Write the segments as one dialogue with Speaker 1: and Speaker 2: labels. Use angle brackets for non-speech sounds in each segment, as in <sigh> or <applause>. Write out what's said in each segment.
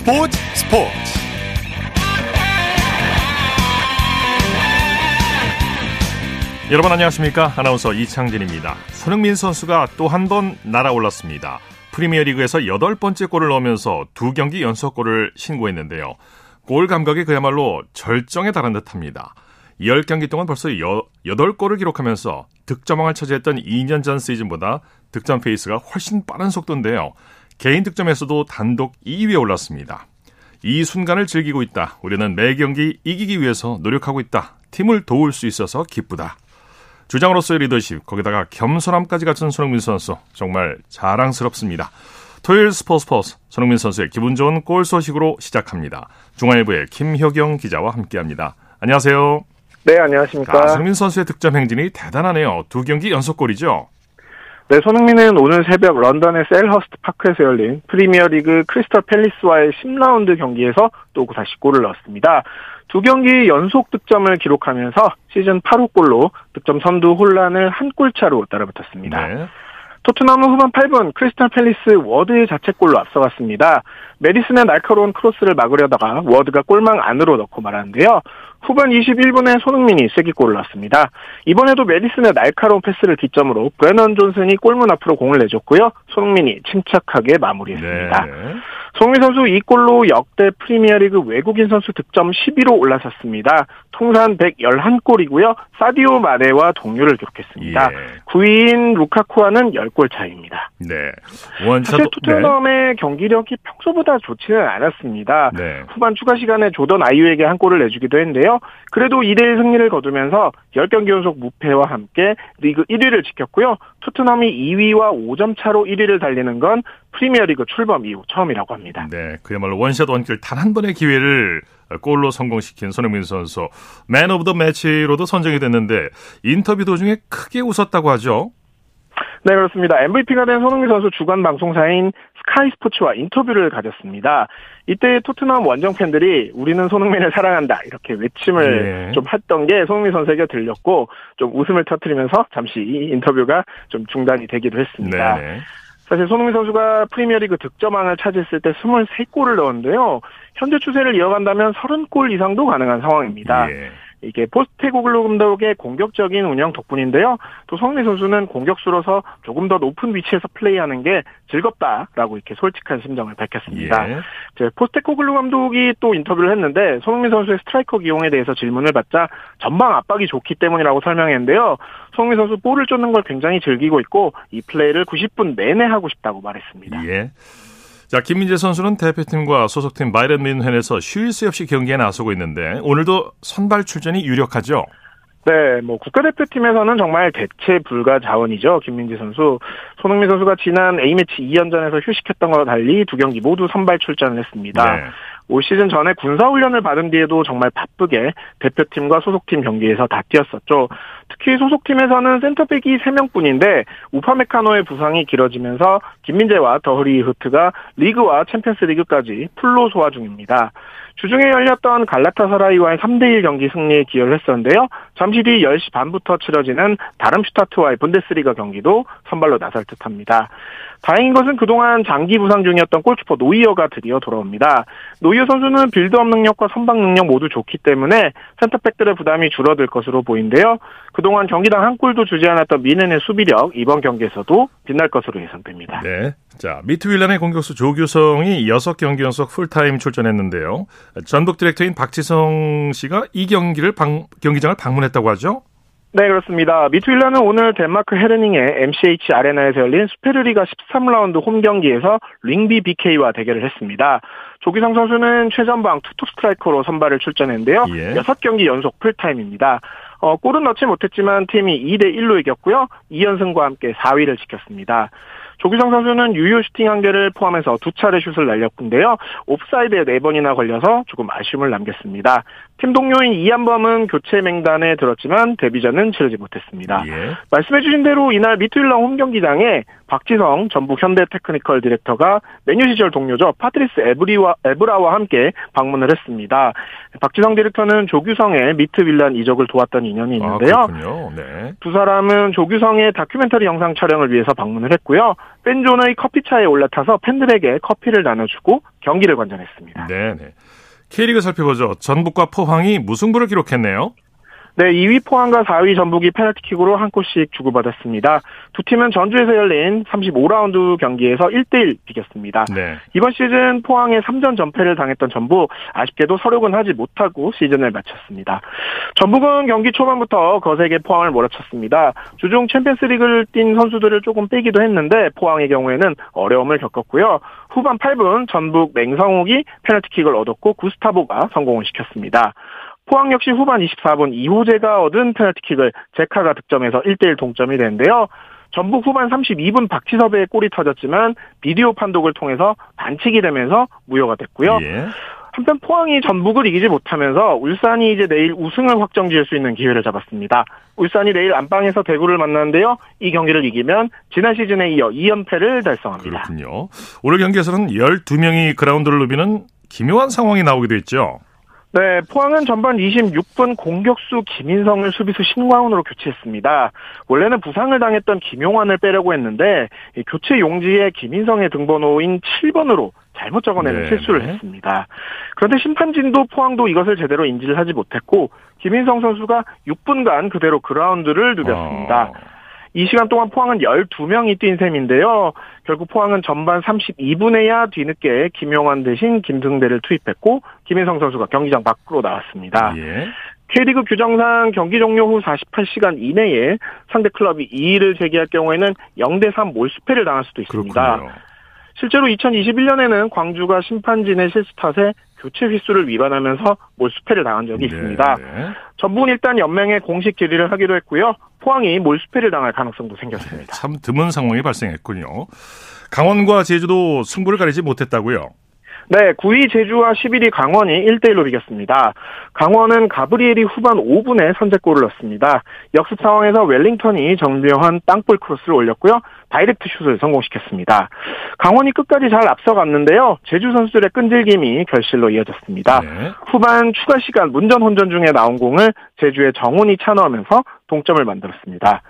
Speaker 1: 스포츠 스포츠. 여러분 안녕하십니까? 아나운서 이창진입니다. 손흥민 선수가 또 한 번 날아올랐습니다. 프리미어리그에서 여덟 번째 골을 넣으면서 두 경기 연속골을 신고했는데요. 골 감각이 그야말로 절정에 달한 듯합니다. 10경기 동안 벌써 여, 8골을 기록하면서 득점왕을 차지했던 2년 전 시즌보다 득점 페이스가 훨씬 빠른 속도인데요. 개인 득점에서도 단독 2위에 올랐습니다. 이 순간을 즐기고 있다. 우리는 매 경기 이기기 위해서 노력하고 있다. 팀을 도울 수 있어서 기쁘다. 주장으로서의 리더십, 거기다가 겸손함까지 갖춘 손흥민 선수, 정말 자랑스럽습니다. 토요일 스포츠 스포츠 손흥민 선수의 기분 좋은 골 소식으로 시작합니다. 중앙일보의 김효경 기자와 함께합니다. 안녕하세요.
Speaker 2: 네, 안녕하십니까.
Speaker 1: 손흥민 선수의 득점 행진이 대단하네요. 두 경기 연속골이죠.
Speaker 2: 네, 손흥민은 오늘 새벽 런던의 셀허스트 파크에서 열린 프리미어리그 크리스탈 팰리스와의 10라운드 경기에서 또 다시 골을 넣었습니다. 두 경기 연속 득점을 기록하면서 시즌 8호 골로 득점 선두 홀란을 한 골 차로 따라붙었습니다. 네. 토트넘은 후반 8분 크리스탈 팰리스 워드의 자책골로 앞서갔습니다. 메디슨의 날카로운 크로스를 막으려다가 워드가 골망 안으로 넣고 말았는데요. 후반 21분에 손흥민이 쐐기골을 넣었습니다. 이번에도 메디슨의 날카로운 패스를 기점으로 브레넌 존슨이 골문 앞으로 공을 내줬고요. 손흥민이 침착하게 마무리했습니다. 네. 송민 선수 이 골로 역대 프리미어리그 외국인 선수 득점 10위로 올라섰습니다. 통산 111골이고요. 사디오 마네와 동률을 기록했습니다. 예. 9위인 루카쿠와는 10골 차이입니다. 네. 사실 토트넘의 네. 경기력이 평소보다 좋지는 않았습니다. 네. 후반 추가 시간에 조던 아이유에게 한 골을 내주기도 했는데요. 그래도 2대1 승리를 거두면서 10경기 연속 무패와 함께 리그 1위를 지켰고요. 토트넘이 2위와 5점 차로 1위를 달리는 건 프리미어리그 출범 이후 처음이라고 합니다.
Speaker 1: 네, 그야말로 one shot one kill 단 한 번의 기회를 골로 성공시킨 손흥민 선수 man of the match로도 선정이 됐는데 인터뷰 도중에 크게 웃었다고 하죠.
Speaker 2: 네, 그렇습니다. MVP가 된 손흥민 선수 주관 방송사인 스카이 스포츠와 인터뷰를 가졌습니다. 이때 토트넘 원정 팬들이 우리는 손흥민을 사랑한다 이렇게 외침을 예. 좀 했던 게 손흥민 선수에게 들렸고 좀 웃음을 터뜨리면서 잠시 이 인터뷰가 좀 중단이 되기도 했습니다. 네 사실 손흥민 선수가 프리미어리그 득점왕을 차지했을 때 23골을 넣었는데요. 현재 추세를 이어간다면 30골 이상도 가능한 상황입니다. 예. 이게 포스테고글로 감독의 공격적인 운영 덕분인데요. 또 성민 선수는 공격수로서 조금 더 높은 위치에서 플레이하는 게 즐겁다라고 이렇게 솔직한 심정을 밝혔습니다. 예. 포스테코글로 감독이 또 인터뷰를 했는데 손흥민 선수의 스트라이커 기용에 대해서 질문을 받자 전방 압박이 좋기 때문이라고 설명했는데요. 손흥민 선수 볼을 쫓는 걸 굉장히 즐기고 있고 이 플레이를 90분 내내 하고 싶다고 말했습니다. 예.
Speaker 1: 자, 김민재 선수는 대표팀과 소속팀 바이런 민헨에서 쉴 새 없이 경기에 나서고 있는데 오늘도 선발 출전이 유력하죠.
Speaker 2: 네, 뭐 국가대표팀에서는 정말 대체 불가 자원이죠. 김민재 선수. 손흥민 선수가 지난 A매치 2연전에서 휴식했던 것과 달리 두 경기 모두 선발 출전을 했습니다. 네. 올 시즌 전에 군사훈련을 받은 뒤에도 정말 바쁘게 대표팀과 소속팀 경기에서 다 뛰었었죠. 특히 소속팀에서는 센터백이 3명뿐인데 우파메카노의 부상이 길어지면서 김민재와 더리흐트가 리그와 챔피언스 리그까지 풀로 소화 중입니다. 주중에 열렸던 갈라타사라이와의 3대1 경기 승리에 기여를 했었는데요. 잠시 뒤 10시 반부터 치러지는 다름슈타트와의 분데스리가 경기도 선발로 나설 듯합니다. 다행인 것은 그동안 장기 부상 중이었던 골키퍼 노이어가 드디어 돌아옵니다. 노이어 선수는 빌드업 능력과 선방 능력 모두 좋기 때문에 센터백들의 부담이 줄어들 것으로 보이는데요. 그동안 경기당 한 골도 주지 않았던 뮌헨의 수비력 이번 경기에서도 빛날 것으로 예상됩니다.
Speaker 1: 네. 자, 미트윌란의 공격수 조규성이 6경기 연속 풀타임 출전했는데요. 전북 director인 박지성 씨가 이 경기를 방, 경기장을 방문했다고 하죠?
Speaker 2: 네, 그렇습니다. 미트윌란은 오늘 덴마크 헤르닝의 MCH 아레나에서 열린 수페르리가 13라운드 홈 경기에서 링비 BK와 대결을 했습니다. 조규성 선수는 최전방 투톱 스트라이커로 선발로 출전했는데요. 예. 6경기 연속 풀타임입니다. 어, 골은 넣지 못했지만 팀이 2대 1로 이겼고요. 2연승과 함께 4위를 지켰습니다. 조규성 선수는 유효 슈팅 한 개를 포함해서 두 차례 슛을 날렸는데요. 옵사이드에 네 번이나 걸려서 조금 아쉬움을 남겼습니다. 팀 동료인 이한범은 교체 명단에 들었지만 데뷔전은 치르지 못했습니다. 예. 말씀해주신 대로 이날 미트윌란 홈경기장에 박지성 전북 현대 technical director가 맨유 시절 동료죠 파트리스 에브리와 에브라와 함께 방문을 했습니다. 박지성 director는 조규성의 미트윌란 이적을 도왔던 인연이 아, 있는데요. 아, 네. 두 사람은 조규성의 다큐멘터리 영상 촬영을 위해서 방문을 했고요. 팬존의 커피차에 올라타서 팬들에게 커피를 나눠주고 경기를 관전했습니다.
Speaker 1: 네, 네. K리그 살펴보죠. 전북과 포항이 무승부를 기록했네요.
Speaker 2: 네, 2위 포항과 4위 전북이 페널티킥으로 한 골씩 주고받았습니다. 두 팀은 전주에서 열린 35라운드 경기에서 1대1 비겼습니다. 네. 이번 시즌 포항에 3전 전패를 당했던 전북, 아쉽게도 설욕은 하지 못하고 시즌을 마쳤습니다. 전북은 경기 초반부터 거세게 포항을 몰아쳤습니다. 주중 챔피언스 리그를 뛴 선수들을 조금 빼기도 했는데 포항의 경우에는 어려움을 겪었고요. 후반 8분 전북 맹성욱이 페널티킥을 얻었고 구스타보가 성공을 시켰습니다. 포항 역시 후반 24분 이호재가 얻은 페널티킥을 제카가 득점해서 1대1 동점이 되는데요. 전북 후반 32분 박지섭의 골이 터졌지만 비디오 판독을 통해서 반칙이 되면서 무효가 됐고요. 예. 한편 포항이 전북을 이기지 못하면서 울산이 이제 내일 우승을 확정지을 수 있는 기회를 잡았습니다. 울산이 내일 안방에서 대구를 만나는데요. 이 경기를 이기면 지난 시즌에 이어 2연패를 달성합니다.
Speaker 1: 그렇군요. 오늘 경기에서는 12명이 그라운드를 누비는 기묘한 상황이 나오기도 했죠.
Speaker 2: 네, 포항은 전반 26분 공격수 김인성을 수비수 신광훈으로 교체했습니다. 원래는 부상을 당했던 김용환을 빼려고 했는데 교체 용지에 김인성의 등번호인 7번으로 잘못 적어내는 네. 실수를 했습니다. 그런데 심판진도 포항도 이것을 제대로 인지를 하지 못했고 김인성 선수가 6분간 그대로 그라운드를 누볐습니다. 어... 이 시간 동안 포항은 12명이 뛴 셈인데요. 결국 포항은 전반 32분에야 뒤늦게 김용환 대신 김승대를 투입했고 김인성 선수가 경기장 밖으로 나왔습니다. 예. K리그 규정상 경기 종료 후 48시간 이내에 상대 클럽이 이의를 제기할 경우에는 0대3 몰수패를 당할 수도 있습니다. 그렇군요. 실제로 2021년에는 광주가 심판진의 실수 탓에 교체 휘수를 위반하면서 몰수패를 당한 적이 네, 있습니다. 네. 전북은 일단 연맹에 공식 질의를 하기로 했고요. 포항이 몰수패를 당할 가능성도 생겼습니다.
Speaker 1: 참 드문 상황이 발생했군요. 강원과 제주도 승부를 가리지 못했다고요?
Speaker 2: 네, 9위 제주와 11위 강원이 1대1로 비겼습니다. 강원은 가브리엘이 후반 5분에 선제골을 넣습니다. 역습 상황에서 웰링턴이 절묘한 땅볼 크로스를 올렸고요. 다이렉트 슛을 성공시켰습니다. 강원이 끝까지 잘 앞서갔는데요. 제주 선수들의 끈질김이 결실로 이어졌습니다. 네. 후반 추가 시간 문전 혼전 중에 나온 공을 제주의 정운이 차 넣으면서 동점을 만들었습니다.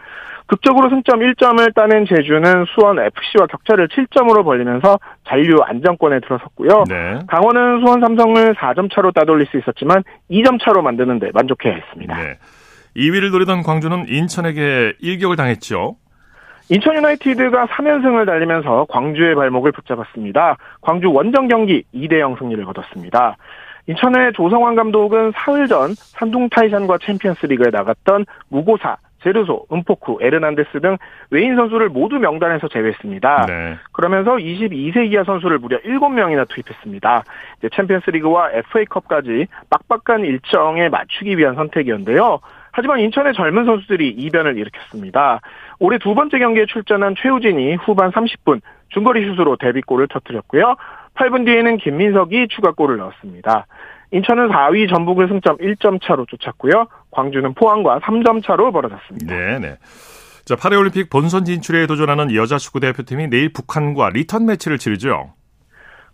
Speaker 2: 극적으로 승점 1점을 따낸 제주는 수원 FC와 격차를 7점으로 벌리면서 잔류 안정권에 들어섰고요. 네. 강원은 수원 삼성을 4점 차로 따돌릴 수 있었지만 2점 차로 만드는데 만족해야 했습니다. 네.
Speaker 1: 2위를 노리던 광주는 인천에게 일격을 당했죠.
Speaker 2: 인천 유나이티드가 3연승을 달리면서 광주의 발목을 붙잡았습니다. 광주 원정 경기 2대 0 승리를 거뒀습니다. 인천의 조성환 감독은 사흘 전 산둥 타이산과 챔피언스 리그에 나갔던 무고사, 제르소, 음포쿠, 에르난데스 등 외인 선수를 모두 명단에서 제외했습니다. 네. 그러면서 22세 이하 선수를 무려 7명이나 투입했습니다. 이제 챔피언스 리그와 FA컵까지 빡빡한 일정에 맞추기 위한 선택이었는데요. 하지만 인천의 젊은 선수들이 이변을 일으켰습니다. 올해 두 번째 경기에 출전한 최우진이 후반 30분 중거리 슛으로 데뷔골을 터뜨렸고요. 8분 뒤에는 김민석이 추가골을 넣었습니다. 인천은 4위 전북을 승점 1점 차로 쫓았고요. 광주는 포항과 3점 차로 벌어졌습니다.
Speaker 1: 네, 네. 자, 파리 올림픽 본선 진출에 도전하는 여자 축구 대표팀이 내일 북한과 리턴 매치를 치르죠.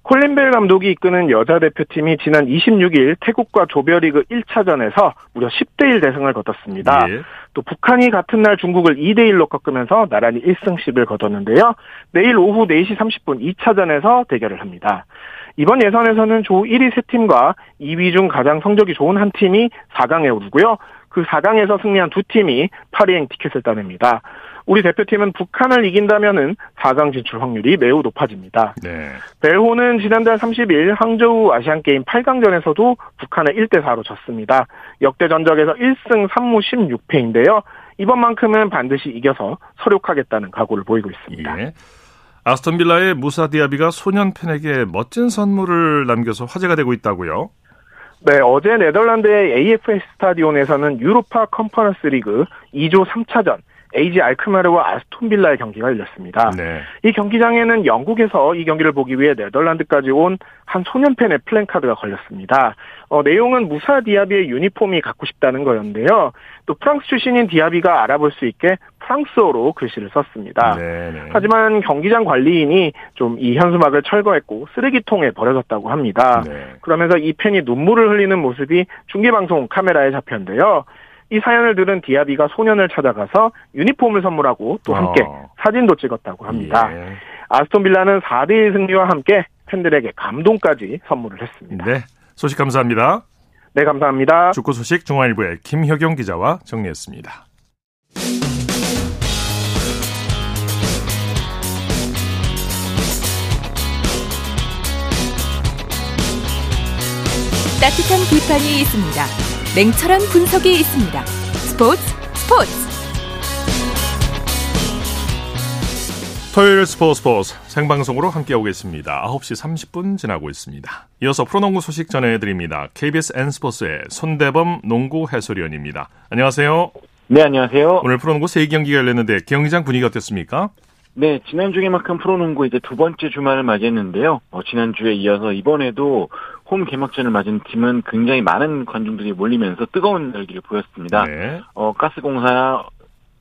Speaker 2: 콜린 벨 감독이 이끄는 여자 대표팀이 지난 26일 태국과 조별리그 1차전에서 무려 10대1 대승을 거뒀습니다. 예. 또 북한이 같은 날 중국을 2대1로 꺾으면서 나란히 1승씩을 거뒀는데요. 내일 오후 4시 30분 2차전에서 대결을 합니다. 이번 예선에서는 조 1위 세 팀과 2위 중 가장 성적이 좋은 한 팀이 4강에 오르고요. 그 4강에서 승리한 두 팀이 파리행 티켓을 따냅니다. 우리 대표팀은 북한을 이긴다면은 4강 진출 확률이 매우 높아집니다. 네. 벨호는 지난달 30일 항저우 아시안 게임 8강전에서도 북한을 1대 4로 졌습니다. 역대 전적에서 1승 3무 16패인데요. 이번만큼은 반드시 이겨서 서륙하겠다는 각오를 보이고 있습니다. 예.
Speaker 1: 아스톤 빌라의 무사 디아비가 소년 팬에게 멋진 선물을 남겨서 화제가 되고 있다고요?
Speaker 2: 네, 어제 네덜란드의 AFS 스타디온에서는 유로파 컨퍼런스 리그 E조 3차전 AZ 알크마르와 아스톤 빌라의 경기가 열렸습니다. 네. 이 경기장에는 영국에서 이 경기를 보기 위해 네덜란드까지 온 한 소년 팬의 플랜카드가 걸렸습니다. 어, 내용은 무사 디아비의 유니폼이 갖고 싶다는 거였는데요. 또 프랑스 출신인 디아비가 알아볼 수 있게 프랑스어로 글씨를 썼습니다. 네네. 네. 하지만 경기장 관리인이 좀 이 현수막을 철거했고 쓰레기통에 버려졌다고 합니다. 네. 그러면서 이 팬이 눈물을 흘리는 모습이 중계방송 카메라에 잡혔는데요. 이 사연을 들은 디아비가 소년을 찾아가서 유니폼을 선물하고 또 함께 어. 사진도 찍었다고 합니다. 예. 아스톤 빌라는 4대1 승리와 함께 팬들에게 감동까지 선물을 했습니다.
Speaker 1: 네. 소식 감사합니다.
Speaker 2: 네, 감사합니다.
Speaker 1: 축구 소식 중앙일보의 김혁영 기자와 정리했습니다.
Speaker 3: 따뜻한 비판이 있습니다. 냉철한 분석이 있습니다. 스포츠 스포츠
Speaker 1: 토요일 스포츠 스포츠 생방송으로 함께하고 있습니다. 9시 30분 지나고 있습니다. 이어서 프로농구 소식 전해드립니다. KBS N스포츠의 손대범 농구 해설위원입니다. 안녕하세요.
Speaker 4: 네, 안녕하세요.
Speaker 1: 오늘 프로농구 3경기가 열렸는데 경기장 분위기 어땠습니까?
Speaker 4: 네, 지난주에 만큼 프로농구 이제 두 번째 주말을 맞이했는데요. 어, 지난주에 이어서 이번에도 홈 개막전을 맞은 팀은 굉장히 많은 관중들이 몰리면서 뜨거운 열기를 보였습니다. 네. 어, 가스공사,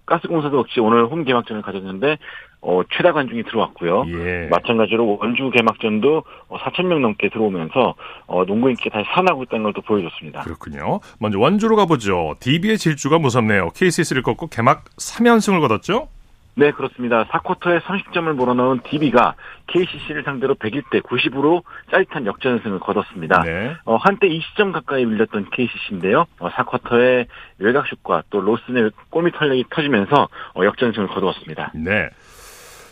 Speaker 4: 가스공사도 역시 오늘 홈 개막전을 가졌는데, 어, 최다 관중이 들어왔고요. 예. 마찬가지로 원주 개막전도 4천 어, 명 넘게 들어오면서 어, 농구 인기 다시 살아나고 있다는 걸 또 보여줬습니다.
Speaker 1: 그렇군요. 먼저 원주로 가보죠. DB의 질주가 무섭네요. KCC를 꺾고 개막 3연승을 거뒀죠?
Speaker 4: 네, 그렇습니다. 4쿼터에 30점을 몰아넣은 DB가 KCC를 상대로 101대 90으로 짜릿한 역전승을 거뒀습니다. 네. 어, 한때 20점 가까이 밀렸던 KCC인데요. 어, 4쿼터에 외곽슛과 또 로슨의 골밑 털력이 터지면서 어, 역전승을 거두었습니다.
Speaker 1: 네.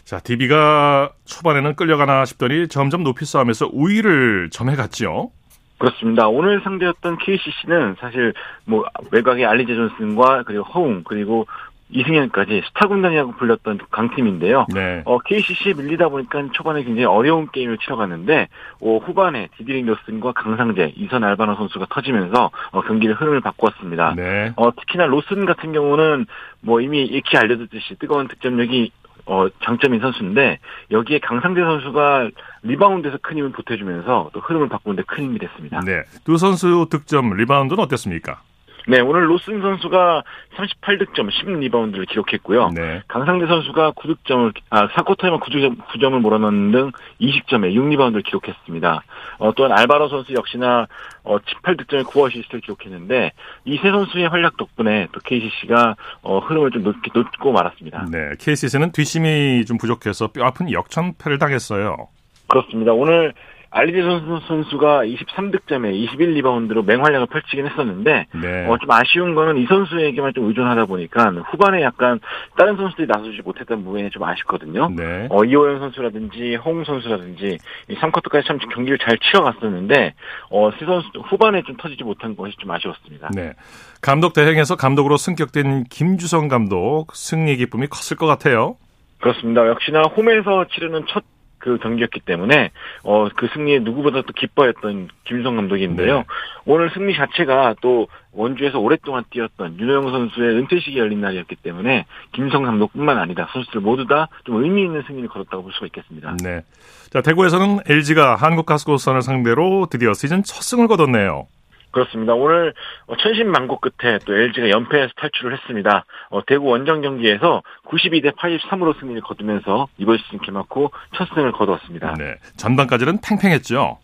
Speaker 1: 자, DB가 초반에는 끌려가나 싶더니 점점 높이 싸움에서 우위를 점해갔죠.
Speaker 4: 그렇습니다. 오늘 상대였던 KCC는 사실 뭐 외곽의 알리제 존슨과 그리고 허웅 그리고 이승현까지 스타 군단이라고 불렸던 강팀인데요. 네. 어, KCC 밀리다 보니까 초반에 굉장히 어려운 게임을 치러갔는데 어, 후반에 디드릭 로슨과 강상재, 이선 알바노 선수가 터지면서 어, 경기를 흐름을 바꾸었습니다. 네. 어, 특히나 로슨 같은 경우는 뭐 이미 익히 알려졌듯이 뜨거운 득점력이 어, 장점인 선수인데 여기에 강상재 선수가 리바운드에서 큰 힘을 보태주면서 또 흐름을 바꾸는데 큰 힘이 됐습니다.
Speaker 1: 네. 두 선수 득점 리바운드는 어땠습니까?
Speaker 4: 네, 오늘 로슨 선수가 38득점, 10리바운드를 기록했고요. 네. 강상재 선수가 9득점을, 아, 4쿼터에만 9점, 9점을 몰아넣는 등 20점에 6리바운드를 기록했습니다. 어, 또한 알바노 선수 역시나 어, 18득점에 9어시스트를 기록했는데 이 세 선수의 활약 덕분에 또 KCC가 어, 흐름을 좀 놓, 놓고 말았습니다.
Speaker 1: 네, KCC는 뒷심이 좀 부족해서 뼈아픈 역전패를 당했어요.
Speaker 4: 그렇습니다. 오늘 알리제 선수, 가 23득점에 21 리바운드로 맹활약을 펼치긴 했었는데 네. 어, 좀 아쉬운 거는 이 선수에게만 좀 의존하다 보니까 후반에 약간 다른 선수들이 나서지 못했던 부분이 좀 아쉽거든요. 네. 어, 이호연 선수라든지 홍 선수라든지 이 3쿼터까지 참 경기를 잘 치러갔었는데 어, 세 선수 후반에 좀 터지지 못한 것이 좀 아쉬웠습니다.
Speaker 1: 네. 감독 대행에서 감독으로 승격된 김주성 감독 승리 기쁨이 컸을 것 같아요.
Speaker 4: 그렇습니다. 역시나 홈에서 치르는 첫 그 경기였기 때문에 어 그 승리에 누구보다 도 기뻐했던 김성 감독인데요. 네. 오늘 승리 자체가 또 원주에서 오랫동안 뛰었던 윤호영 선수의 은퇴식이 열린 날이었기 때문에 김성 감독뿐만 아니라 선수들 모두 다 좀 의미 있는 승리를 거뒀다고 볼 수가 있겠습니다.
Speaker 1: 네. 자 대구에서는 LG가 한국가스공사를 상대로 드디어 시즌 첫 승을 거뒀네요.
Speaker 4: 그렇습니다. 오늘 천신만고 끝에 또 LG가 연패에서 탈출을 했습니다. 어, 대구 원정 경기에서 92대 83으로 승리를 거두면서 이번 시즌 개막 후 첫 승을 거두었습니다. 네.
Speaker 1: 전반까지는 팽팽했죠.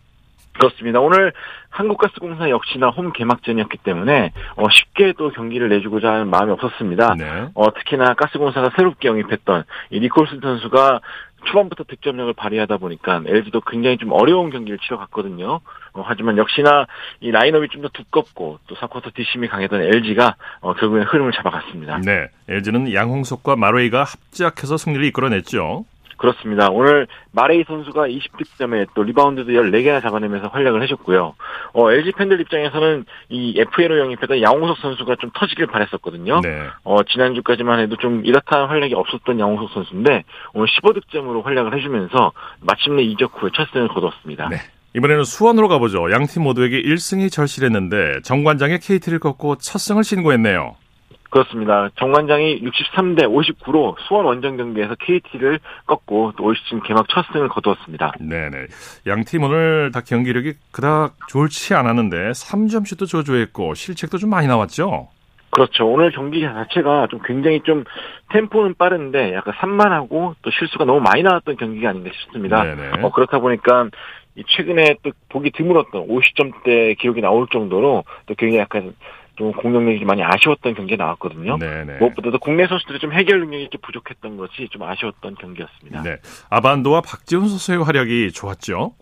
Speaker 4: 그렇습니다. 오늘 한국가스공사 역시나 홈 개막전이었기 때문에 어, 쉽게 또 경기를 내주고자 하는 마음이 없었습니다. 네. 어, 특히나 가스공사가 새롭게 영입했던 이 니콜스 선수가 초반부터 득점력을 발휘하다 보니까 LG도 굉장히 좀 어려운 경기를 치러갔거든요. 어, 하지만 역시나 이 라인업이 좀 더 두껍고 또 4쿼터 뒷심이 강했던 LG가 어, 결국엔 흐름을 잡아갔습니다.
Speaker 1: 네, LG는 양홍석과 마레이가 합작해서 승리를 이끌어냈죠.
Speaker 4: 그렇습니다. 오늘 마레이 선수가 20득점에 또 리바운드도 14개나 잡아내면서 활약을 해줬고요. 어, LG 팬들 입장에서는 이 FA로 영입했던 양홍석 선수가 좀 터지길 바랬었거든요. 네. 어, 지난주까지만 해도 좀 이렇다 활약이 없었던 양홍석 선수인데 오늘 15득점으로 활약을 해주면서 마침내 이적 후에 첫 승을 거뒀습니다. 네.
Speaker 1: 이번에는 수원으로 가보죠. 양 팀 모두에게 1승이 절실했는데 정관장이 KT를 꺾고 첫 승을 신고했네요.
Speaker 4: 그렇습니다. 정관장이 63대 59로 수원 원정 경기에서 KT를 꺾고 또 올 시즌 개막 첫 승을 거두었습니다.
Speaker 1: 네네. 양팀 오늘 다 경기력이 그닥 좋지 않았는데 3점슛도 저조했고 실책도 좀 많이 나왔죠.
Speaker 4: 그렇죠. 오늘 경기 자체가 좀 굉장히 좀 템포는 빠른데 약간 산만하고 또 실수가 너무 많이 나왔던 경기가 아닌가 싶습니다. 네네. 어, 그렇다 보니까 최근에 또 보기 드물었던 50점대 기록이 나올 정도로 또 굉장히 약간 좀 공격력이 많이 아쉬웠던 경기에 나왔거든요. 네네. 무엇보다도 국내 선수들이 좀 해결 능력이 좀 부족했던 것이 좀 아쉬웠던 경기였습니다. 네.
Speaker 1: 아반도와 박지훈 선수의 활약이 좋았죠.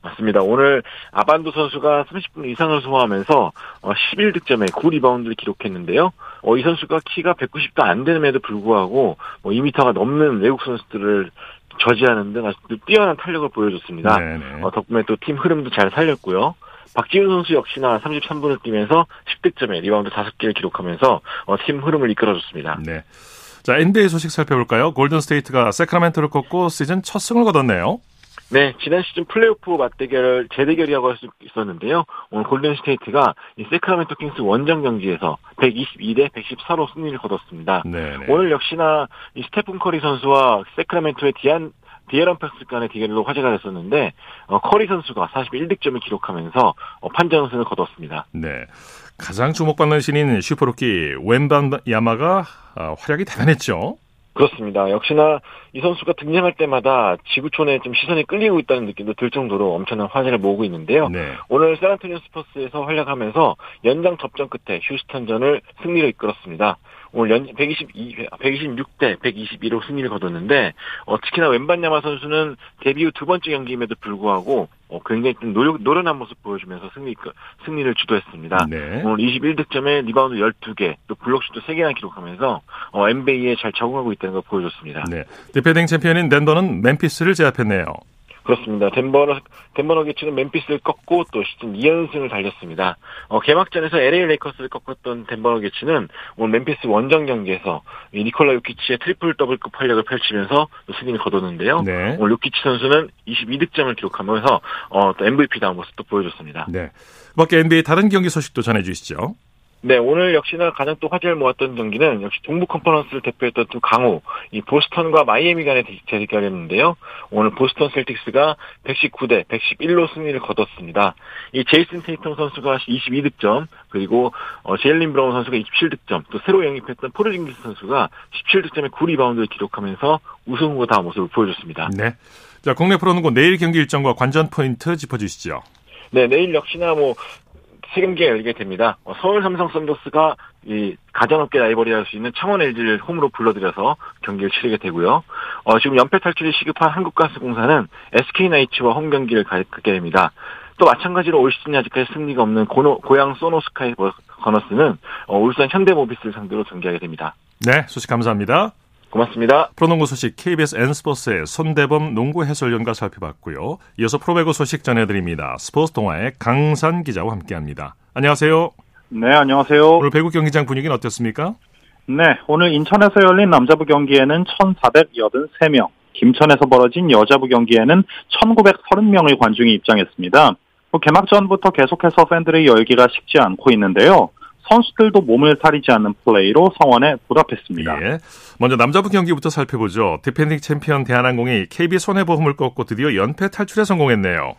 Speaker 4: 맞습니다. 오늘 아반도 선수가 30분 이상을 소화하면서 11득점에 어, 9리바운드를 기록했는데요. 어, 이 선수가 키가 190도 안 되는에도 불구하고 뭐 2m가 넘는 외국 선수들을 저지하는 등 아주 뛰어난 탄력을 보여줬습니다. 어, 덕분에 또 팀 흐름도 잘 살렸고요. 박지훈 선수 역시나 33분을 뛰면서 10득점에 리바운드 5개를 기록하면서 어, 팀 흐름을 이끌어줬습니다. 네.
Speaker 1: 자, NBA 소식 살펴볼까요? 골든 스테이트가 새크라멘토를 꺾고 시즌 첫 승을 거뒀네요.
Speaker 4: 네, 지난 시즌 플레이오프 맞대결 재대결이라고 할 수 있었는데요. 오늘 골든 스테이트가 이 새크라멘토 킹스 원정 경기에서 122대 114로 승리를 거뒀습니다. 네네. 오늘 역시나 이 스테판 커리 선수와 새크라멘토의 디안 디애런 팍스 간의 대결로 화제가 됐었는데 어, 커리 선수가 41득점을 기록하면서 어, 판정승을 거뒀습니다. 네,
Speaker 1: 가장 주목받는 신인 슈퍼루키 웸반야마가 어, 활약이 대단했죠.
Speaker 4: 그렇습니다. 역시나 이 선수가 등장할 때마다 지구촌에 좀 시선이 끌리고 있다는 느낌도 들 정도로 엄청난 화제를 모으고 있는데요. 네. 오늘 샌안토니오 스퍼스에서 활약하면서 연장 접전 끝에 휴스턴전을 승리로 이끌었습니다. 오늘 연 122, 126대 122로 승리를 거뒀는데 어, 특히나 웸반야마 선수는 데뷔 후 두 번째 경기임에도 불구하고 어, 굉장히 좀 노력, 노련한 모습 보여주면서 승리, 승리를 주도했습니다. 네. 오늘 21득점에 리바운드 12개, 또 블록슛도 3개나 기록하면서 어, NBA에 잘 적응하고 있다는 걸 보여줬습니다. 네.
Speaker 1: 디펜딩 챔피언인 덴버는 멤피스를 제압했네요.
Speaker 4: 그렇습니다. 덴버 덴버 너게츠는 멤피스를 꺾고 또 시즌 2연승을 달렸습니다. 어, 개막전에서 LA 레이커스를 꺾었던 덴버 너게츠는 오늘 멤피스 원정 경기에서 니콜라 요키치의 트리플 더블급 활약을 펼치면서 승리를 거뒀는데요. 네. 오늘 요키치 선수는 22득점을 기록하면서 어, 또 MVP다운 모습도 보여줬습니다. 네.
Speaker 1: 밖에 NBA 다른 경기 소식도 전해주시죠.
Speaker 4: 네, 오늘 역시나 가장 또 화제를 모았던 경기는 역시 동부 컨퍼런스를 대표했던 두 강호, 이 보스턴과 마이애미 간의 대결이었는데요. 오늘 보스턴 셀틱스가 119대 111로 승리를 거뒀습니다. 이 제이슨 테이텀 선수가 22득점, 그리고 어, 제일린 브라운 선수가 27득점, 또 새로 영입했던 포르징기스 선수가 17득점에 9리바운드를 기록하면서 우승 후보다운 모습을 보여줬습니다. 네.
Speaker 1: 자, 국내 프로농구 내일 경기 일정과 관전 포인트 짚어주시죠.
Speaker 4: 네, 내일 역시나 뭐 세 경기가 열리게 됩니다. 어, 서울 삼성 썬더스가 이 가전업계 라이벌이라 할 수 있는 창원 LG를 홈으로 불러들여서 경기를 치르게 되고요. 어, 지금 연패 탈출이 시급한 한국가스공사는 SK나이츠와 홈 경기를 갖게 됩니다. 또 마찬가지로 올 시즌 아직까지 승리가 없는 고노, 고양 소노스카이 거너스는 어, 울산 현대모비스를 상대로 경기하게 됩니다.
Speaker 1: 네, 소식 감사합니다.
Speaker 4: 고맙습니다.
Speaker 1: 프로농구 소식 KBS N스포츠의 손대범 농구 해설위원과 살펴봤고요. 이어서 프로배구 소식 전해드립니다. 스포츠 동아의 강산 기자와 함께합니다. 안녕하세요.
Speaker 5: 네, 안녕하세요.
Speaker 1: 오늘 배구 경기장 분위기는 어땠습니까?
Speaker 5: 네, 오늘 인천에서 열린 남자부 경기에는 1,483명, 김천에서 벌어진 여자부 경기에는 1,930명의 관중이 입장했습니다. 개막전부터 계속해서 팬들의 열기가 식지 않고 있는데요. 선수들도 몸을 사리지 않는 플레이로 성원에 보답했습니다. 예.
Speaker 1: 먼저 남자부 경기부터 살펴보죠. 디펜딩 챔피언 대한항공이 KB 손해보험을 꺾고 드디어 연패 탈출에 성공했네요.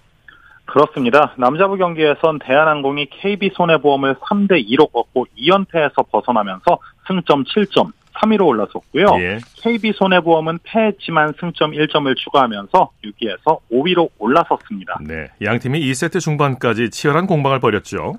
Speaker 5: 그렇습니다. 남자부 경기에선 대한항공이 KB 손해보험을 3대 2로 꺾고 2연패에서 벗어나면서 승점 7점, 3위로 올라섰고요. 예. KB 손해보험은 패했지만 승점 1점을 추가하면서 6위에서 5위로 올라섰습니다.
Speaker 1: 네, 양 팀이 2세트 중반까지 치열한 공방을 벌였죠.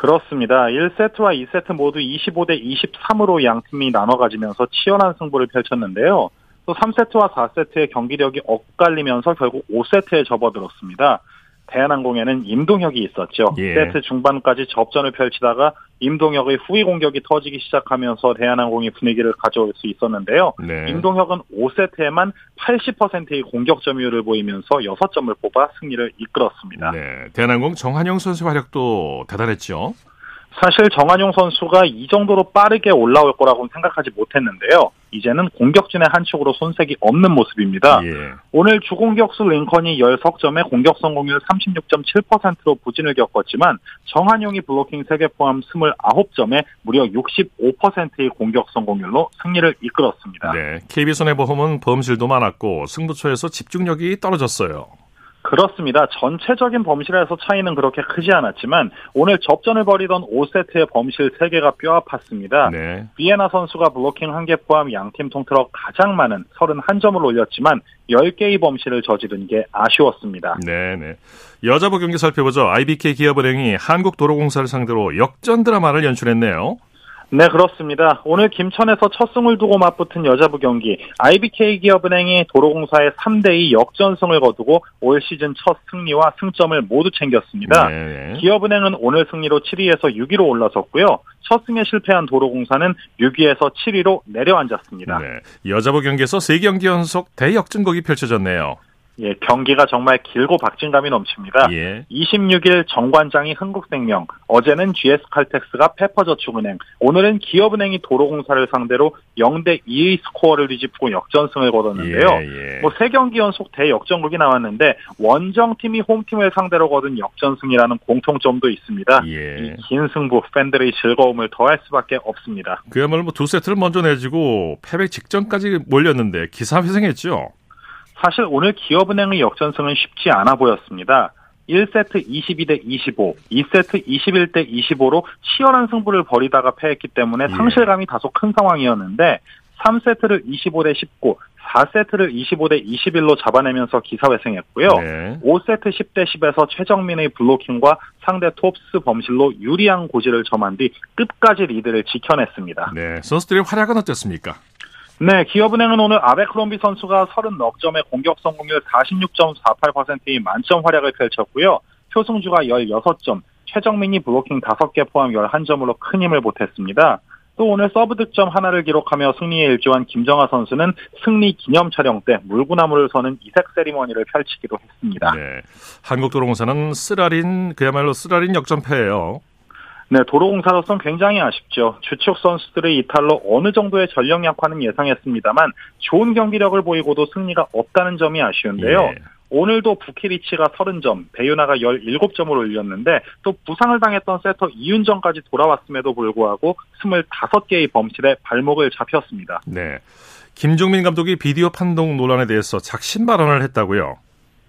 Speaker 5: 그렇습니다. 1세트와 2세트 모두 25대 23으로 양 팀이 나눠 가지면서 치열한 승부를 펼쳤는데요. 또 3세트와 4세트의 경기력이 엇갈리면서 결국 5세트에 접어들었습니다. 대한항공에는 임동혁이 있었죠. 예. 세트 중반까지 접전을 펼치다가 임동혁의 후위 공격이 터지기 시작하면서 대한항공이 분위기를 가져올 수 있었는데요. 네. 임동혁은 5세트에만 80%의 공격 점유율을 보이면서 6점을 뽑아 승리를 이끌었습니다. 네.
Speaker 1: 대한항공 정한영 선수 활약도 대단했죠.
Speaker 5: 사실 정한용 선수가 이 정도로 빠르게 올라올 거라고는 생각하지 못했는데요. 이제는 공격진의 한 축으로 손색이 없는 모습입니다. 예. 오늘 주공격수 링컨이 10석점에 공격 성공률 36.7%로 부진을 겪었지만 정한용이 블로킹 3개 포함 29점에 무려 65%의 공격 성공률로 승리를 이끌었습니다. 네,
Speaker 1: KB손해보험은 범실도 많았고 승부처에서 집중력이 떨어졌어요.
Speaker 5: 그렇습니다. 전체적인 범실에서 차이는 그렇게 크지 않았지만 오늘 접전을 벌이던 5세트의 범실 3개가 뼈아팠습니다. 네. 비에나 선수가 블로킹 1개 포함 양팀 통틀어 가장 많은 31점을 올렸지만 10개의 범실을 저지른 게 아쉬웠습니다.
Speaker 1: 네, 네. 여자부 경기 살펴보죠. IBK 기업은행이 한국도로공사를 상대로 역전 드라마를 연출했네요.
Speaker 5: 네, 그렇습니다. 오늘 김천에서 첫 승을 두고 맞붙은 여자부 경기 IBK 기업은행이 도로공사의 3대2 역전승을 거두고 올 시즌 첫 승리와 승점을 모두 챙겼습니다. 네. 기업은행은 오늘 승리로 7위에서 6위로 올라섰고요. 첫 승에 실패한 도로공사는 6위에서 7위로 내려앉았습니다. 네.
Speaker 1: 여자부 경기에서 3경기 연속 대역전극이 펼쳐졌네요.
Speaker 5: 예, 경기가 정말 길고 박진감이 넘칩니다. 예. 26일 정관장이 흥국생명, 어제는 GS칼텍스가 페퍼저축은행, 오늘은 기업은행이 도로공사를 상대로 0대 2의 스코어를 뒤집고 역전승을 거뒀는데요. 예, 예. 뭐세 경기 연속 대역전극이 나왔는데 원정팀이 홈팀을 상대로 거둔 역전승이라는 공통점도 있습니다. 예. 이긴 승부 팬들의 즐거움을 더할 수밖에 없습니다.
Speaker 1: 그야말로 뭐 두 세트를 먼저 내주고 패배 직전까지 몰렸는데 기사회생했죠.
Speaker 5: 사실 오늘 기업은행의 역전승은 쉽지 않아 보였습니다. 1세트 22대 25, 2세트 21대 25로 치열한 승부를 벌이다가 패했기 때문에 예. 상실감이 다소 큰 상황이었는데 3세트를 25대 19, 4세트를 25대 21로 잡아내면서 기사회생했고요. 네. 5세트 10대 10에서 최정민의 블로킹과 상대 톱스 범실로 유리한 고지를 점한 뒤 끝까지 리드를 지켜냈습니다.
Speaker 1: 네, 선수들의 활약은 어땠습니까?
Speaker 5: 네, 기업은행은 오늘 아베크롬비 선수가 30넉 점의 공격 성공률 46.48%의 만점 활약을 펼쳤고요. 표승주가 16점, 최정민이 블로킹 5개 포함 11점으로 큰 힘을 보탰습니다. 또 오늘 서브 득점 하나를 기록하며 승리에 일조한 김정아 선수는 승리 기념 촬영 때 물구나무를 서는 이색 세리머니를 펼치기도 했습니다. 네,
Speaker 1: 한국도로공사는 쓰라린 그야말로 쓰라린 역전패예요.
Speaker 5: 네, 도로공사로서는 굉장히 아쉽죠. 주축 선수들의 이탈로 어느 정도의 전력 약화는 예상했습니다만 좋은 경기력을 보이고도 승리가 없다는 점이 아쉬운데요. 예. 오늘도 부키리치가 30점, 배유나가 17점을 올렸는데 또 부상을 당했던 세터 이윤정까지 돌아왔음에도 불구하고 25개의 범실에 발목을 잡혔습니다.
Speaker 1: 네. 김종민 감독이 비디오 판독 논란에 대해서 작심 발언을 했다고요?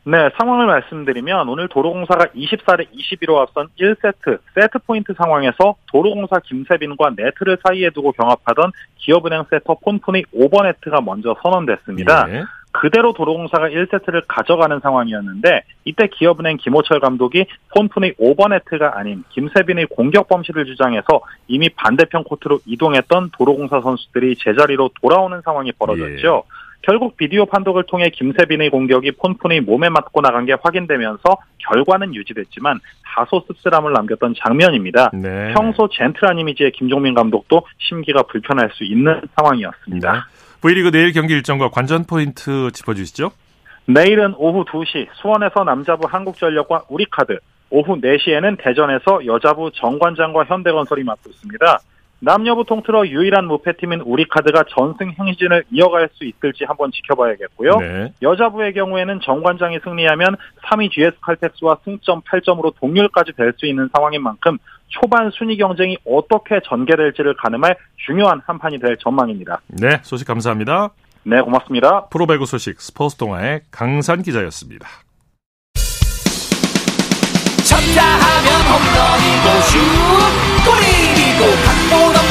Speaker 5: 네, 상황을 말씀드리면 오늘 도로공사가 24대 21로 앞선 1세트 세트 포인트 상황에서 도로공사 김세빈과 네트를 사이에 두고 경합하던 기업은행 세터 폰푼의 5번 네트가 먼저 선언됐습니다. 예. 그대로 도로공사가 1세트를 가져가는 상황이었는데 이때 기업은행 김호철 감독이 폰푼의 5번 네트가 아닌 김세빈의 공격 범실을 주장해서 이미 반대편 코트로 이동했던 도로공사 선수들이 제자리로 돌아오는 상황이 벌어졌죠. 예. 결국 비디오 판독을 통해 김세빈의 공격이 폰푼의 몸에 맞고 나간 게 확인되면서 결과는 유지됐지만 다소 씁쓸함을 남겼던 장면입니다. 네. 평소 젠틀한 이미지의 김종민 감독도 심기가 불편할 수 있는 상황이었습니다. 네.
Speaker 1: V리그 내일 경기 일정과 관전 포인트 짚어주시죠.
Speaker 5: 내일은 오후 2시 수원에서 남자부 한국전력과 우리카드, 오후 4시에는 대전에서 여자부 정관장과 현대건설이 맞붙습니다. 남녀부 통틀어 유일한 무패팀인 우리카드가 전승 행진을 이어갈 수 있을지 한번 지켜봐야겠고요. 네. 여자부의 경우에는 정관장이 승리하면 3위 GS칼텍스와 승점 8점으로 동률까지 될 수 있는 상황인 만큼 초반 순위 경쟁이 어떻게 전개될지를 가늠할 중요한 한 판이 될 전망입니다.
Speaker 1: 네, 소식 감사합니다.
Speaker 5: 네, 고맙습니다.
Speaker 1: 프로배구 소식 스포츠 동아의 강산 기자였습니다. 쳤다 하면 홈런이고 슛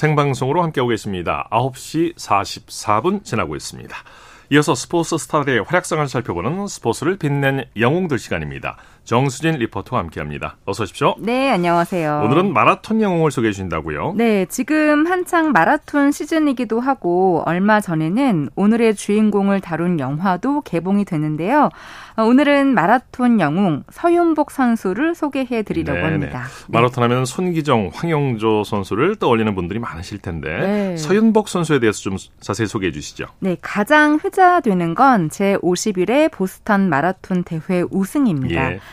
Speaker 1: 생방송으로 함께하고 계십니다. 9시 44분 지나고 있습니다. 이어서 스포츠 스타들의 활약상을 살펴보는 스포츠를 빛낸 영웅들 시간입니다. 정수진 리포터와 함께합니다. 어서 오십시오.
Speaker 6: 네, 안녕하세요.
Speaker 1: 오늘은 마라톤 영웅을 소개해 주신다고요?
Speaker 6: 네, 지금 한창 마라톤 시즌이기도 하고 얼마 전에는 오늘의 주인공을 다룬 영화도 개봉이 되는데요. 어, 오늘은 마라톤 영웅 서윤복 선수를 소개해 드리려고 합니다.
Speaker 1: 네. 마라톤 하면 손기정, 황영조 선수를 떠올리는 분들이 많으실 텐데 네. 서윤복 선수에 대해서 좀 자세히 소개해 주시죠.
Speaker 6: 네, 가장 회자 타자 되는 건 제 51회 보스턴 마라톤 대회 우승입니다. 예.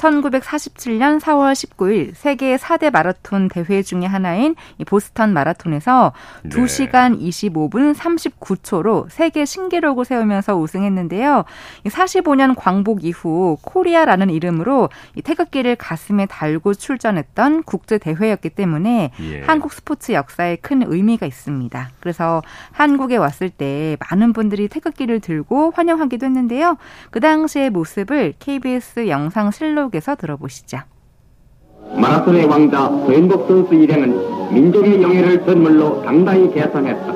Speaker 6: 1947년 4월 19일 세계 4대 마라톤 대회 중의 하나인 보스턴 마라톤에서 네. 2시간 25분 39초로 세계 신기록을 세우면서 우승했는데요. 45년 광복 이후 코리아라는 이름으로 태극기를 가슴에 달고 출전했던 국제 대회였기 때문에 예. 한국 스포츠 역사에 큰 의미가 있습니다. 그래서 한국에 왔을 때 많은 분들이 태극기를 들고 환영하기도 했는데요. 그 당시의 모습을 KBS 영상 실록 속에서 들어보시죠.
Speaker 7: 마라톤의 왕자 서인복 선수 일행은 민족의 영예를 선물로 당당히 개선했다.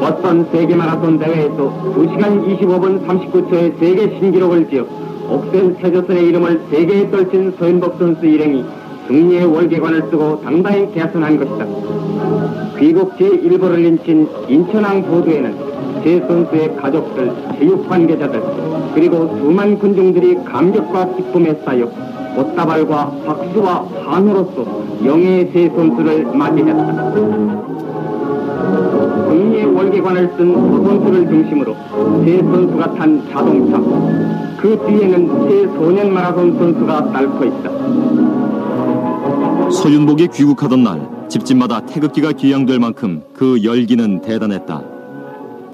Speaker 7: 버스턴 세계 마라톤 대회에서 2시간 25분 39초의 세계 신기록을 지어 옥센 세조선의 이름을 세계에 떨친 서인복 선수 일행이 승리의 월계관을 쓰고 당당히 개선한 것이다. 귀국 제1보를 인친 인천항 보도에는 제 선수의 가족들, 체육 관계자들, 그리고 수만 군중들이 감격과 기쁨에 쌓여 꽃다발과 박수와 환호로서 영예의 제 선수를 맞이했다. 승리의 월계관을 쓴 서선수를 중심으로 제 선수가 탄 자동차, 그 뒤에는 제 소년 마라톤 선수가 딸고 있다.
Speaker 8: 서윤복이 귀국하던 날 집집마다 태극기가 귀양될 만큼 그 열기는 대단했다.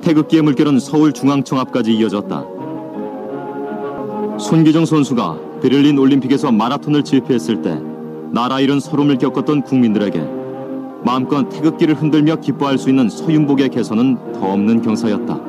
Speaker 8: 태극기의 물결은 서울중앙청 앞까지 이어졌다. 손기정 선수가 베를린 올림픽에서 마라톤을 제패했을 때 나라 잃은 설움을 겪었던 국민들에게 마음껏 태극기를 흔들며 기뻐할 수 있는 서윤복의 개선은 더 없는 경사였다.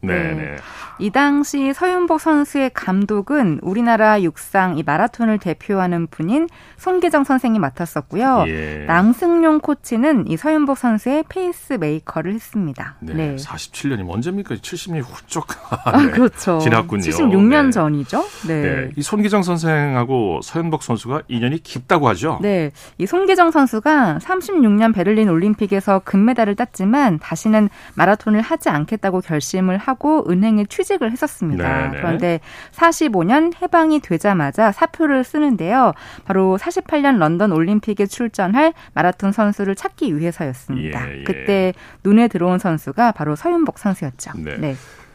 Speaker 6: 네. 네. 이 당시 서윤복 선수의 감독은 우리나라 육상 이 마라톤을 대표하는 분인 손기정 선생이 맡았었고요. 예. 남승용 코치는 이 서윤복 선수의 페이스 메이커를 했습니다.
Speaker 1: 네. 네. 47년이 언제입니까? 70년이 훌쩍 <laughs>
Speaker 6: 아, 네. 그렇죠.
Speaker 1: 지났군요.
Speaker 6: 76년 네. 전이죠. 네. 네.
Speaker 1: 이 손기정 선생하고 서윤복 선수가 인연이 깊다고 하죠.
Speaker 6: 네. 이 손기정 선수가 36년 베를린 올림픽에서 금메달을 땄지만 다시는 마라톤을 하지 않겠다고 결심을 하고 은행에 취 취직을 했었습니다. 네네. 네. 그런데 45년 해방이 되자마자 사표를 쓰는데요. 바로 48년 런던 올림픽에 출전할 마라톤 선수를 찾기 위해서였습니다. 예, 예. 그때 눈에 들어온 선수가 바로 서윤복 선수였죠. 네. 네.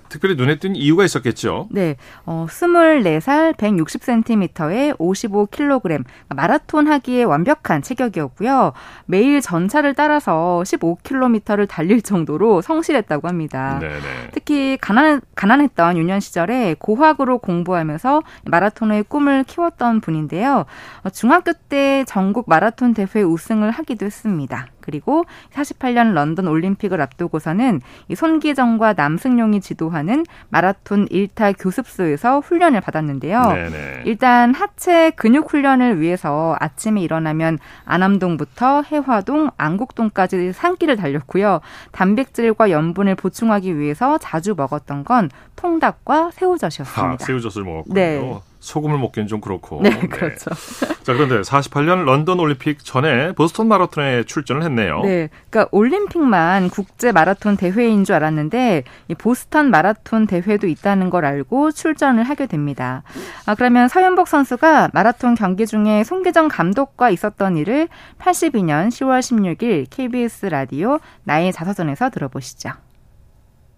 Speaker 1: 특별히 눈에 띈 이유가 있었겠죠.
Speaker 6: 네. 어, 24살 160cm에 55kg 마라톤 하기에 완벽한 체격이었고요. 매일 전차를 따라서 15km를 달릴 정도로 성실했다고 합니다. 네네. 특히 가난, 가난했던 유년 시절에 고학으로 공부하면서 마라톤의 꿈을 키웠던 분인데요. 어, 중학교 때 전국 마라톤 대회 우승을 하기도 했습니다. 그리고 48년 런던 올림픽을 앞두고서는 이 손기정과 남승용이 지도하는 마라톤 1타 교습소에서 훈련을 받았는데요. 네네. 일단 하체 근육 훈련을 위해서 아침에 일어나면 안암동부터 해화동, 안국동까지 산길을 달렸고요. 단백질과 염분을 보충하기 위해서 자주 먹었던 건 통닭과 새우젓이었습니다. 아,
Speaker 1: 새우젓을 먹었군요. 네. 소금을 먹기는 좀 그렇고.
Speaker 6: 네, 그렇죠.
Speaker 1: 네. <laughs> 자, 그런데 48년 런던 올림픽 전에 보스턴 마라톤에 출전을 했네요.
Speaker 6: 네. 그러니까 올림픽만 국제 마라톤 대회인 줄 알았는데 이 보스턴 마라톤 대회도 있다는 걸 알고 출전을 하게 됩니다. 아, 그러면 서윤복 선수가 마라톤 경기 중에 송기정 감독과 있었던 일을 82년 10월 16일 KBS 라디오 나의 자서전에서 들어보시죠.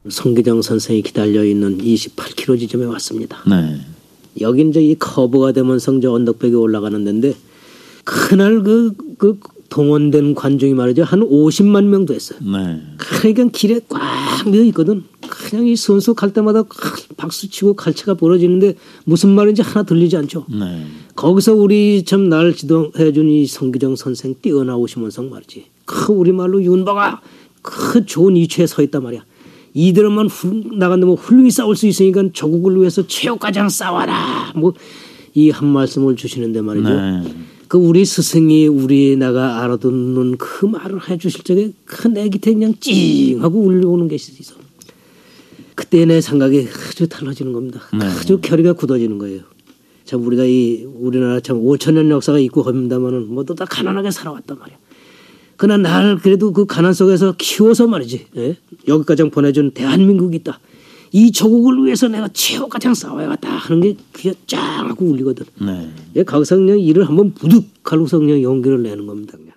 Speaker 9: 송기정 선생이 기다려 있는 28km 지점에 왔습니다. 네. 여기 이제 이 커브가 되면서 이제 언덕백에 올라가는 데인데 그날 그, 그 동원된 관중이 말이죠. 한 50만 명 됐어요. 네. 그러니까 길에 꽉 메어 있거든. 그냥 이 선수 갈 때마다 박수 치고 갈채가 벌어지는데 무슨 말인지 하나 들리지 않죠. 네. 거기서 우리 참 날 지도해 준 이 성기정 선생 뛰어나오시면서 말이지. 그 우리말로 윤박아 그 좋은 위치에 서 있단 말이야. 이들만 나간다면 훌륭히 싸울 수 있으니까 조국을 위해서 최후까지 싸워라. 뭐 이 한 말씀을 주시는데 말이죠. 네. 그 우리 스승이 우리 나가 알아듣는 그 말을 해주실 적에 큰내 깃에 그냥 찡 하고 울려오는 게 있어. 그때 내 생각이 아주 달라지는 겁니다. 네. 아주 결의가 굳어지는 거예요. 참 우리가 이 우리나라 참 5천 년 역사가 있고 합니다만은 모두 다 가난하게 살아왔단 말이야. 그러나 날 그래도 그 가난 속에서 키워서 말이지 예? 여기까지 보내준 대한민국이 있다. 이 조국을 위해서 내가 최후까지 싸워야겠다 하는 게 그게 짱 하고 울리거든. 네. 예, 그냥 이를 한번 부득 그냥 용기를 내는 겁니다. 그냥.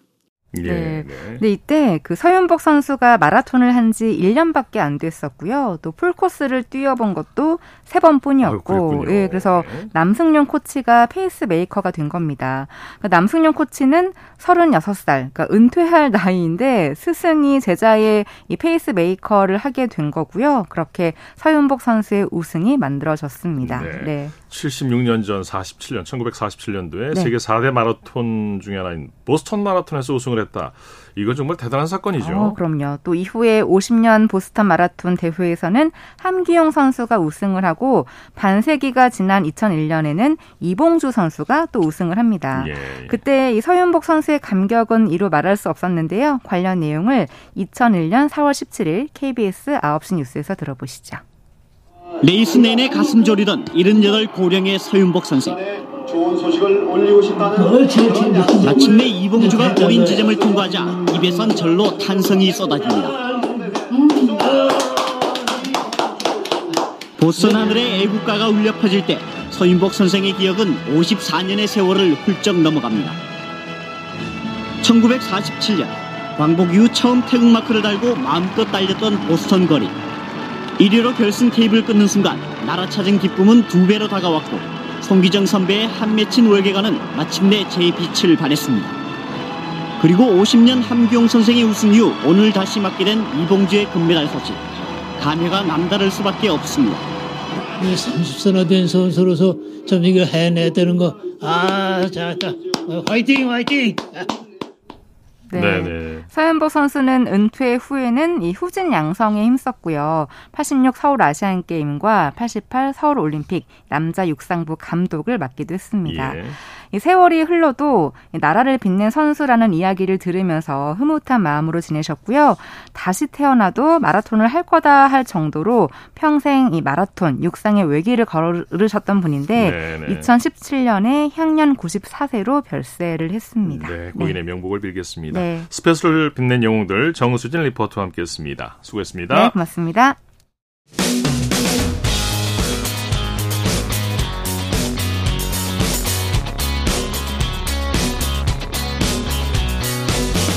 Speaker 6: 네. 네. 근데 이때 그 서윤복 선수가 마라톤을 한 지 1년밖에 안 됐었고요. 또 풀코스를 뛰어본 것도 세 번뿐이었고, 예, 그래서 네. 남승용 코치가 페이스 메이커가 된 겁니다. 그러니까 남승용 코치는 36살, 그러니까 은퇴할 나이인데 스승이 제자의 이 페이스 메이커를 하게 된 거고요. 그렇게 서윤복 선수의 우승이 만들어졌습니다. 네. 네.
Speaker 1: 76년 전 47년, 1947년도에 네. 세계 4대 마라톤 중에 하나인 보스턴 마라톤에서 우승을 했다. 이건 정말 대단한 사건이죠.
Speaker 6: 어, 그럼요. 또 이후에 50년 보스턴 마라톤 대회에서는 함기용 선수가 우승을 하고 반세기가 지난 2001년에는 이봉주 선수가 또 우승을 합니다. 예. 그때 이 서윤복 선수의 감격은 이루 말할 수 없었는데요. 관련 내용을 2001년 4월 17일 KBS 9시 뉴스에서 들어보시죠.
Speaker 10: 레이스 내내 가슴 졸이던 78 고령의 서윤복 선생. 좋은 소식을 올리고 싶다는 마침내 이봉주가 어린 지점을 통과하자 입에선 절로 탄성이 쏟아집니다. 보스턴 하늘에 애국가가 울려 퍼질 때 서윤복 선생의 기억은 54년의 세월을 훌쩍 넘어갑니다. 1947년 광복 이후 처음 태극마크를 달고 마음껏 달렸던 보스턴 거리. 1위로 결승 테이블 끊는 순간 나라 찾은 기쁨은 두 배로 다가왔고 송기정 선배의 한 맺힌 월계관은 마침내 제 빛을 발했습니다. 그리고 50년 함경 선생의 우승 이후 오늘 다시 맡게 된 이봉주의 금메달 소식. 감회가 남다를 수밖에 없습니다.
Speaker 11: 30세나 된 선수로서 좀 이걸 해내야 거. 아, 자, 자, 화이팅, 화이팅!
Speaker 6: 네. 네네. 서현복 선수는 은퇴 후에는 이 후진 양성에 힘썼고요. 86 서울 아시안 게임과 88 서울 올림픽 남자 육상부 감독을 맡기도 했습니다. 예. 이 세월이 흘러도 나라를 빛낸 선수라는 이야기를 들으면서 흐뭇한 마음으로 지내셨고요. 다시 태어나도 마라톤을 할 거다 할 정도로 평생 이 마라톤 육상의 외길을 걸으셨던 분인데 네네. 2017년에 향년 94세로 별세를 했습니다.
Speaker 1: 네, 고인의 네. 명복을 빌겠습니다. 네. 스페셜을 빛낸 영웅들 정수진 리포터와 함께했습니다. 수고했습니다.
Speaker 6: 네, 고맙습니다.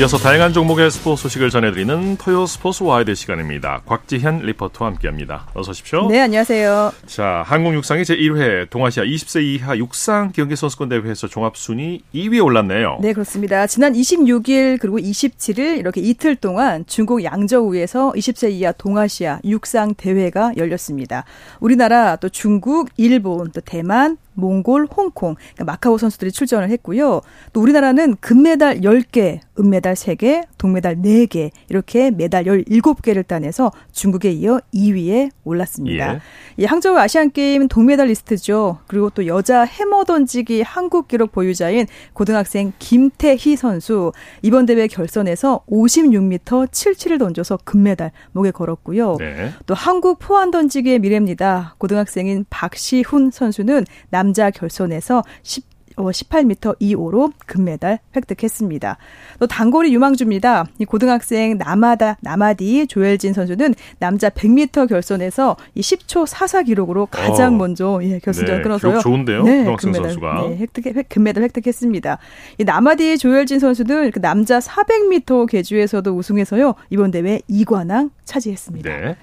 Speaker 1: 이어서 다양한 종목의 스포츠 소식을 전해드리는 토요 스포츠 와이드 시간입니다. 곽지현 리포터와 함께합니다. 어서 오십시오.
Speaker 12: 네, 안녕하세요.
Speaker 1: 자, 한국 육상의 제1회 동아시아 20세 이하 육상 경기 선수권 대회에서 종합 순위 2위에 올랐네요.
Speaker 12: 네, 그렇습니다. 지난 26일 그리고 27일 이렇게 이틀 동안 중국 양저우에서 20세 이하 동아시아 육상 대회가 열렸습니다. 우리나라 또 중국, 일본, 또 대만, 몽골, 홍콩, 그러니까 마카오 선수들이 출전을 했고요. 또 우리나라는 금메달 10개, 은메달 3개, 동메달 4개 이렇게 메달 17개를 따내서 중국에 이어 2위에 올랐습니다. 예. 이 항저우 아시안 게임 동메달리스트죠. 그리고 또 여자 해머 던지기 한국 기록 보유자인 고등학생 김태희 선수 이번 대회 결선에서 56m 77을 던져서 금메달 목에 걸었고요. 네. 또 한국 포환 던지기의 미래입니다. 고등학생인 박시훈 선수는 남자 결선에서 10 18m 25로 금메달 획득했습니다. 또 단거리 유망주입니다. 이 고등학생 나마디 나마디 조엘진 선수는 남자 100m 결선에서 이 10초 44 기록으로 가장 어. 먼저 예, 결승전 네, 끊어서요.
Speaker 1: 좋은데요. 네, 금메달 선수가.
Speaker 12: 네, 획득 금메달 획득했습니다. 이 나마디 조엘진 선수는 그 남자 400m 계주에서도 우승해서요. 이번 대회 2관왕 차지했습니다. 네.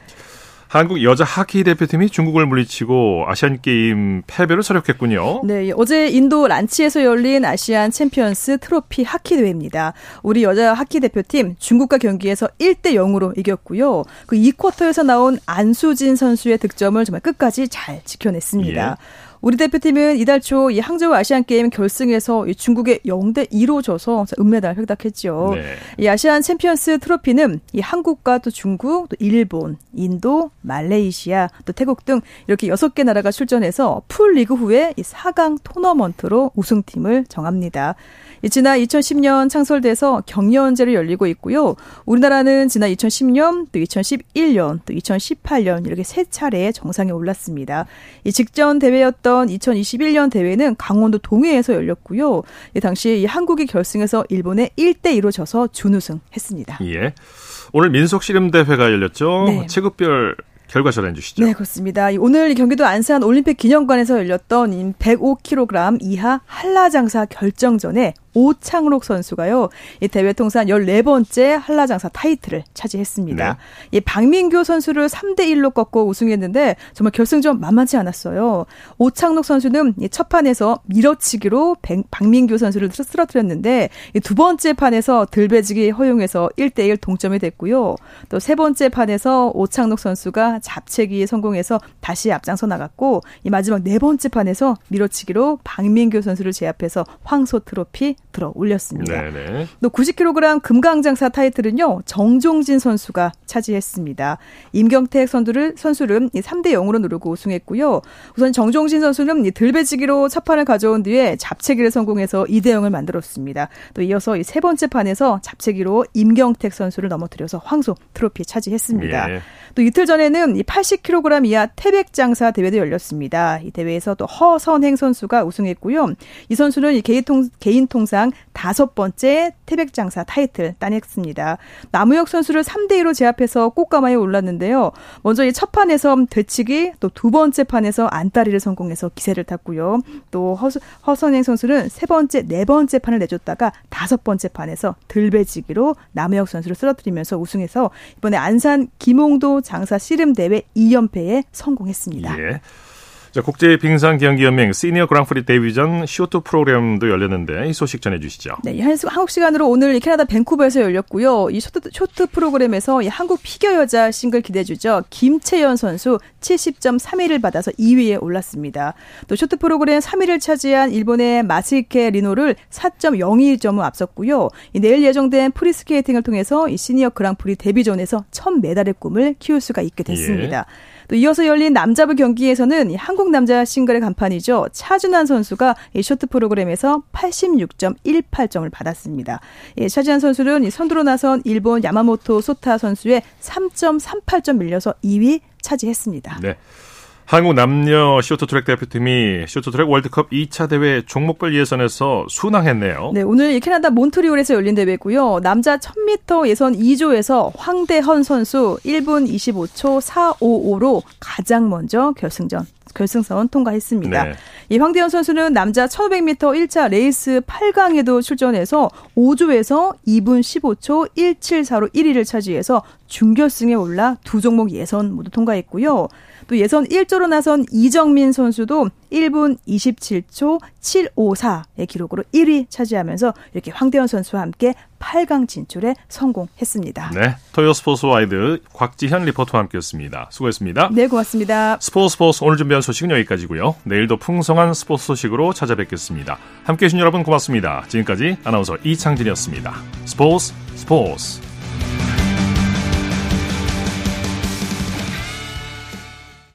Speaker 1: 한국 여자 하키 대표팀이 중국을 물리치고 아시안 게임 패배를 설욕했군요.
Speaker 12: 네, 어제 인도 란치에서 열린 아시안 챔피언스 트로피 하키 대회입니다. 우리 여자 하키 대표팀 중국과 경기에서 1대 0으로 이겼고요. 그 2쿼터에서 나온 안수진 선수의 득점을 정말 끝까지 잘 지켜냈습니다. 예. 우리 대표팀은 이달 초 이 항저우 아시안 게임 결승에서 이 중국에 0대 2로 져서 은메달 획득했죠. 네. 이 아시안 챔피언스 트로피는 이 한국과 또 중국, 또 일본, 인도, 말레이시아, 또 태국 등 이렇게 6개 나라가 출전해서 풀 리그 후에 이 4강 토너먼트로 우승팀을 정합니다. 지난 2010년 창설돼서 격년제로 열리고 있고요. 우리나라는 지난 2010년, 또 2011년, 또 2018년 이렇게 세 차례 정상에 올랐습니다. 이 직전 대회였던 2021년 대회는 강원도 동해에서 열렸고요. 이 당시 한국이 결승에서 일본에 1대 2로 져서 준우승했습니다.
Speaker 1: 예. 오늘 민속 씨름 대회가 열렸죠. 네. 체급별 결과 전해 주시죠.
Speaker 12: 네, 그렇습니다. 오늘 경기도 안산 올림픽 기념관에서 열렸던 105kg 이하 한라장사 결정전에 오창록 선수가요. 이 대회 통산 14번째 한라장사 타이틀을 차지했습니다. 네. 이 박민규 선수를 3대 1로 꺾고 우승했는데 정말 결승전 만만치 않았어요. 오창록 선수는 첫 판에서 밀어치기로 박민규 선수를 쓰러뜨렸는데 두 번째 판에서 들배지기 허용해서 1대 1 동점이 됐고요. 또 세 번째 판에서 오창록 선수가 잡채기에 성공해서 다시 앞장서 나갔고 이 마지막 네 번째 판에서 밀어치기로 박민규 선수를 제압해서 황소 트로피 들어 올렸습니다. 네네. 또 90kg 금강장사 타이틀은요 정종진 선수가 차지했습니다. 임경택 선수를 선수를 3대 0으로 누르고 우승했고요. 우선 정종진 선수는 들배지기로 첫 판을 가져온 뒤에 잡채기를 성공해서 2대 0을 만들었습니다. 또 이어서 세 번째 판에서 잡채기로 임경택 선수를 넘어뜨려서 황소 트로피 차지했습니다. 예. 또 이틀 전에는 80kg 이하 태백장사 대회도 열렸습니다. 이 대회에서 또 허선행 선수가 우승했고요. 이 선수는 개인, 통, 개인 통상 다섯 번째 태백장사 타이틀 따냈습니다. 남우혁 선수를 3대 2로 제압해서 꽃가마에 올랐는데요. 먼저 이 첫 판에서 되치기, 또 두 번째 판에서 안따리를 성공해서 기세를 탔고요. 또 허, 허선행 선수는 세 번째, 네 번째 판을 내줬다가 다섯 번째 판에서 들배지기로 남우혁 선수를 쓰러뜨리면서 우승해서 이번에 안산 김홍도 장사 씨름 대회 2연패에 성공했습니다. 예.
Speaker 1: 자, 국제 빙상 경기 연맹 시니어 그랑프리 데뷔전 쇼트 프로그램도 열렸는데 이 소식 전해 주시죠.
Speaker 12: 네, 한국 시간으로 오늘 캐나다 밴쿠버에서 열렸고요. 이 쇼트, 쇼트 프로그램에서 이 한국 피겨 여자 싱글 기대 주죠. 김채연 선수 70.31을 받아서 2위에 올랐습니다. 또 쇼트 프로그램 3위를 차지한 일본의 마츠이케 리노를 4.02점을 앞섰고요. 내일 예정된 프리스케이팅을 통해서 이 시니어 그랑프리 데뷔전에서 첫 메달의 꿈을 키울 수가 있게 됐습니다. 예. 또 이어서 열린 남자부 경기에서는 한국 남자 싱글의 간판이죠. 차준환 선수가 이 쇼트 프로그램에서 86.18점을 받았습니다. 예, 차준환 선수는 선두로 나선 일본 야마모토 소타 선수의 3.38점 밀려서 2위 차지했습니다.
Speaker 1: 네. 한국 남녀 쇼트트랙 대표팀이 쇼트트랙 월드컵 2차 대회 종목별 예선에서 순항했네요.
Speaker 12: 네, 오늘 캐나다 몬트리올에서 열린 대회고요. 남자 1000m 예선 2조에서 황대헌 선수 1분 25초 455로 가장 먼저 결승전 결승선 통과했습니다. 네. 이 황대헌 선수는 남자 1500m 1차 레이스 8강에도 출전해서 5조에서 2분 15초 174로 1위를 차지해서 준결승에 올라 두 종목 예선 모두 통과했고요. 또 예선 1조로 나선 이정민 선수도 1분 27초 754의 기록으로 1위 차지하면서 이렇게 황대헌 선수와 함께 8강 진출에 성공했습니다.
Speaker 1: 네, 토요 스포츠 와이드 곽지현 리포터와 함께했습니다. 수고했습니다.
Speaker 12: 네, 고맙습니다.
Speaker 1: 스포츠 스포츠 오늘 준비한 소식은 여기까지고요. 내일도 풍성한 스포츠 소식으로 찾아뵙겠습니다. 함께해 주신 여러분 고맙습니다. 지금까지 아나운서 이창진이었습니다. 스포츠 스포츠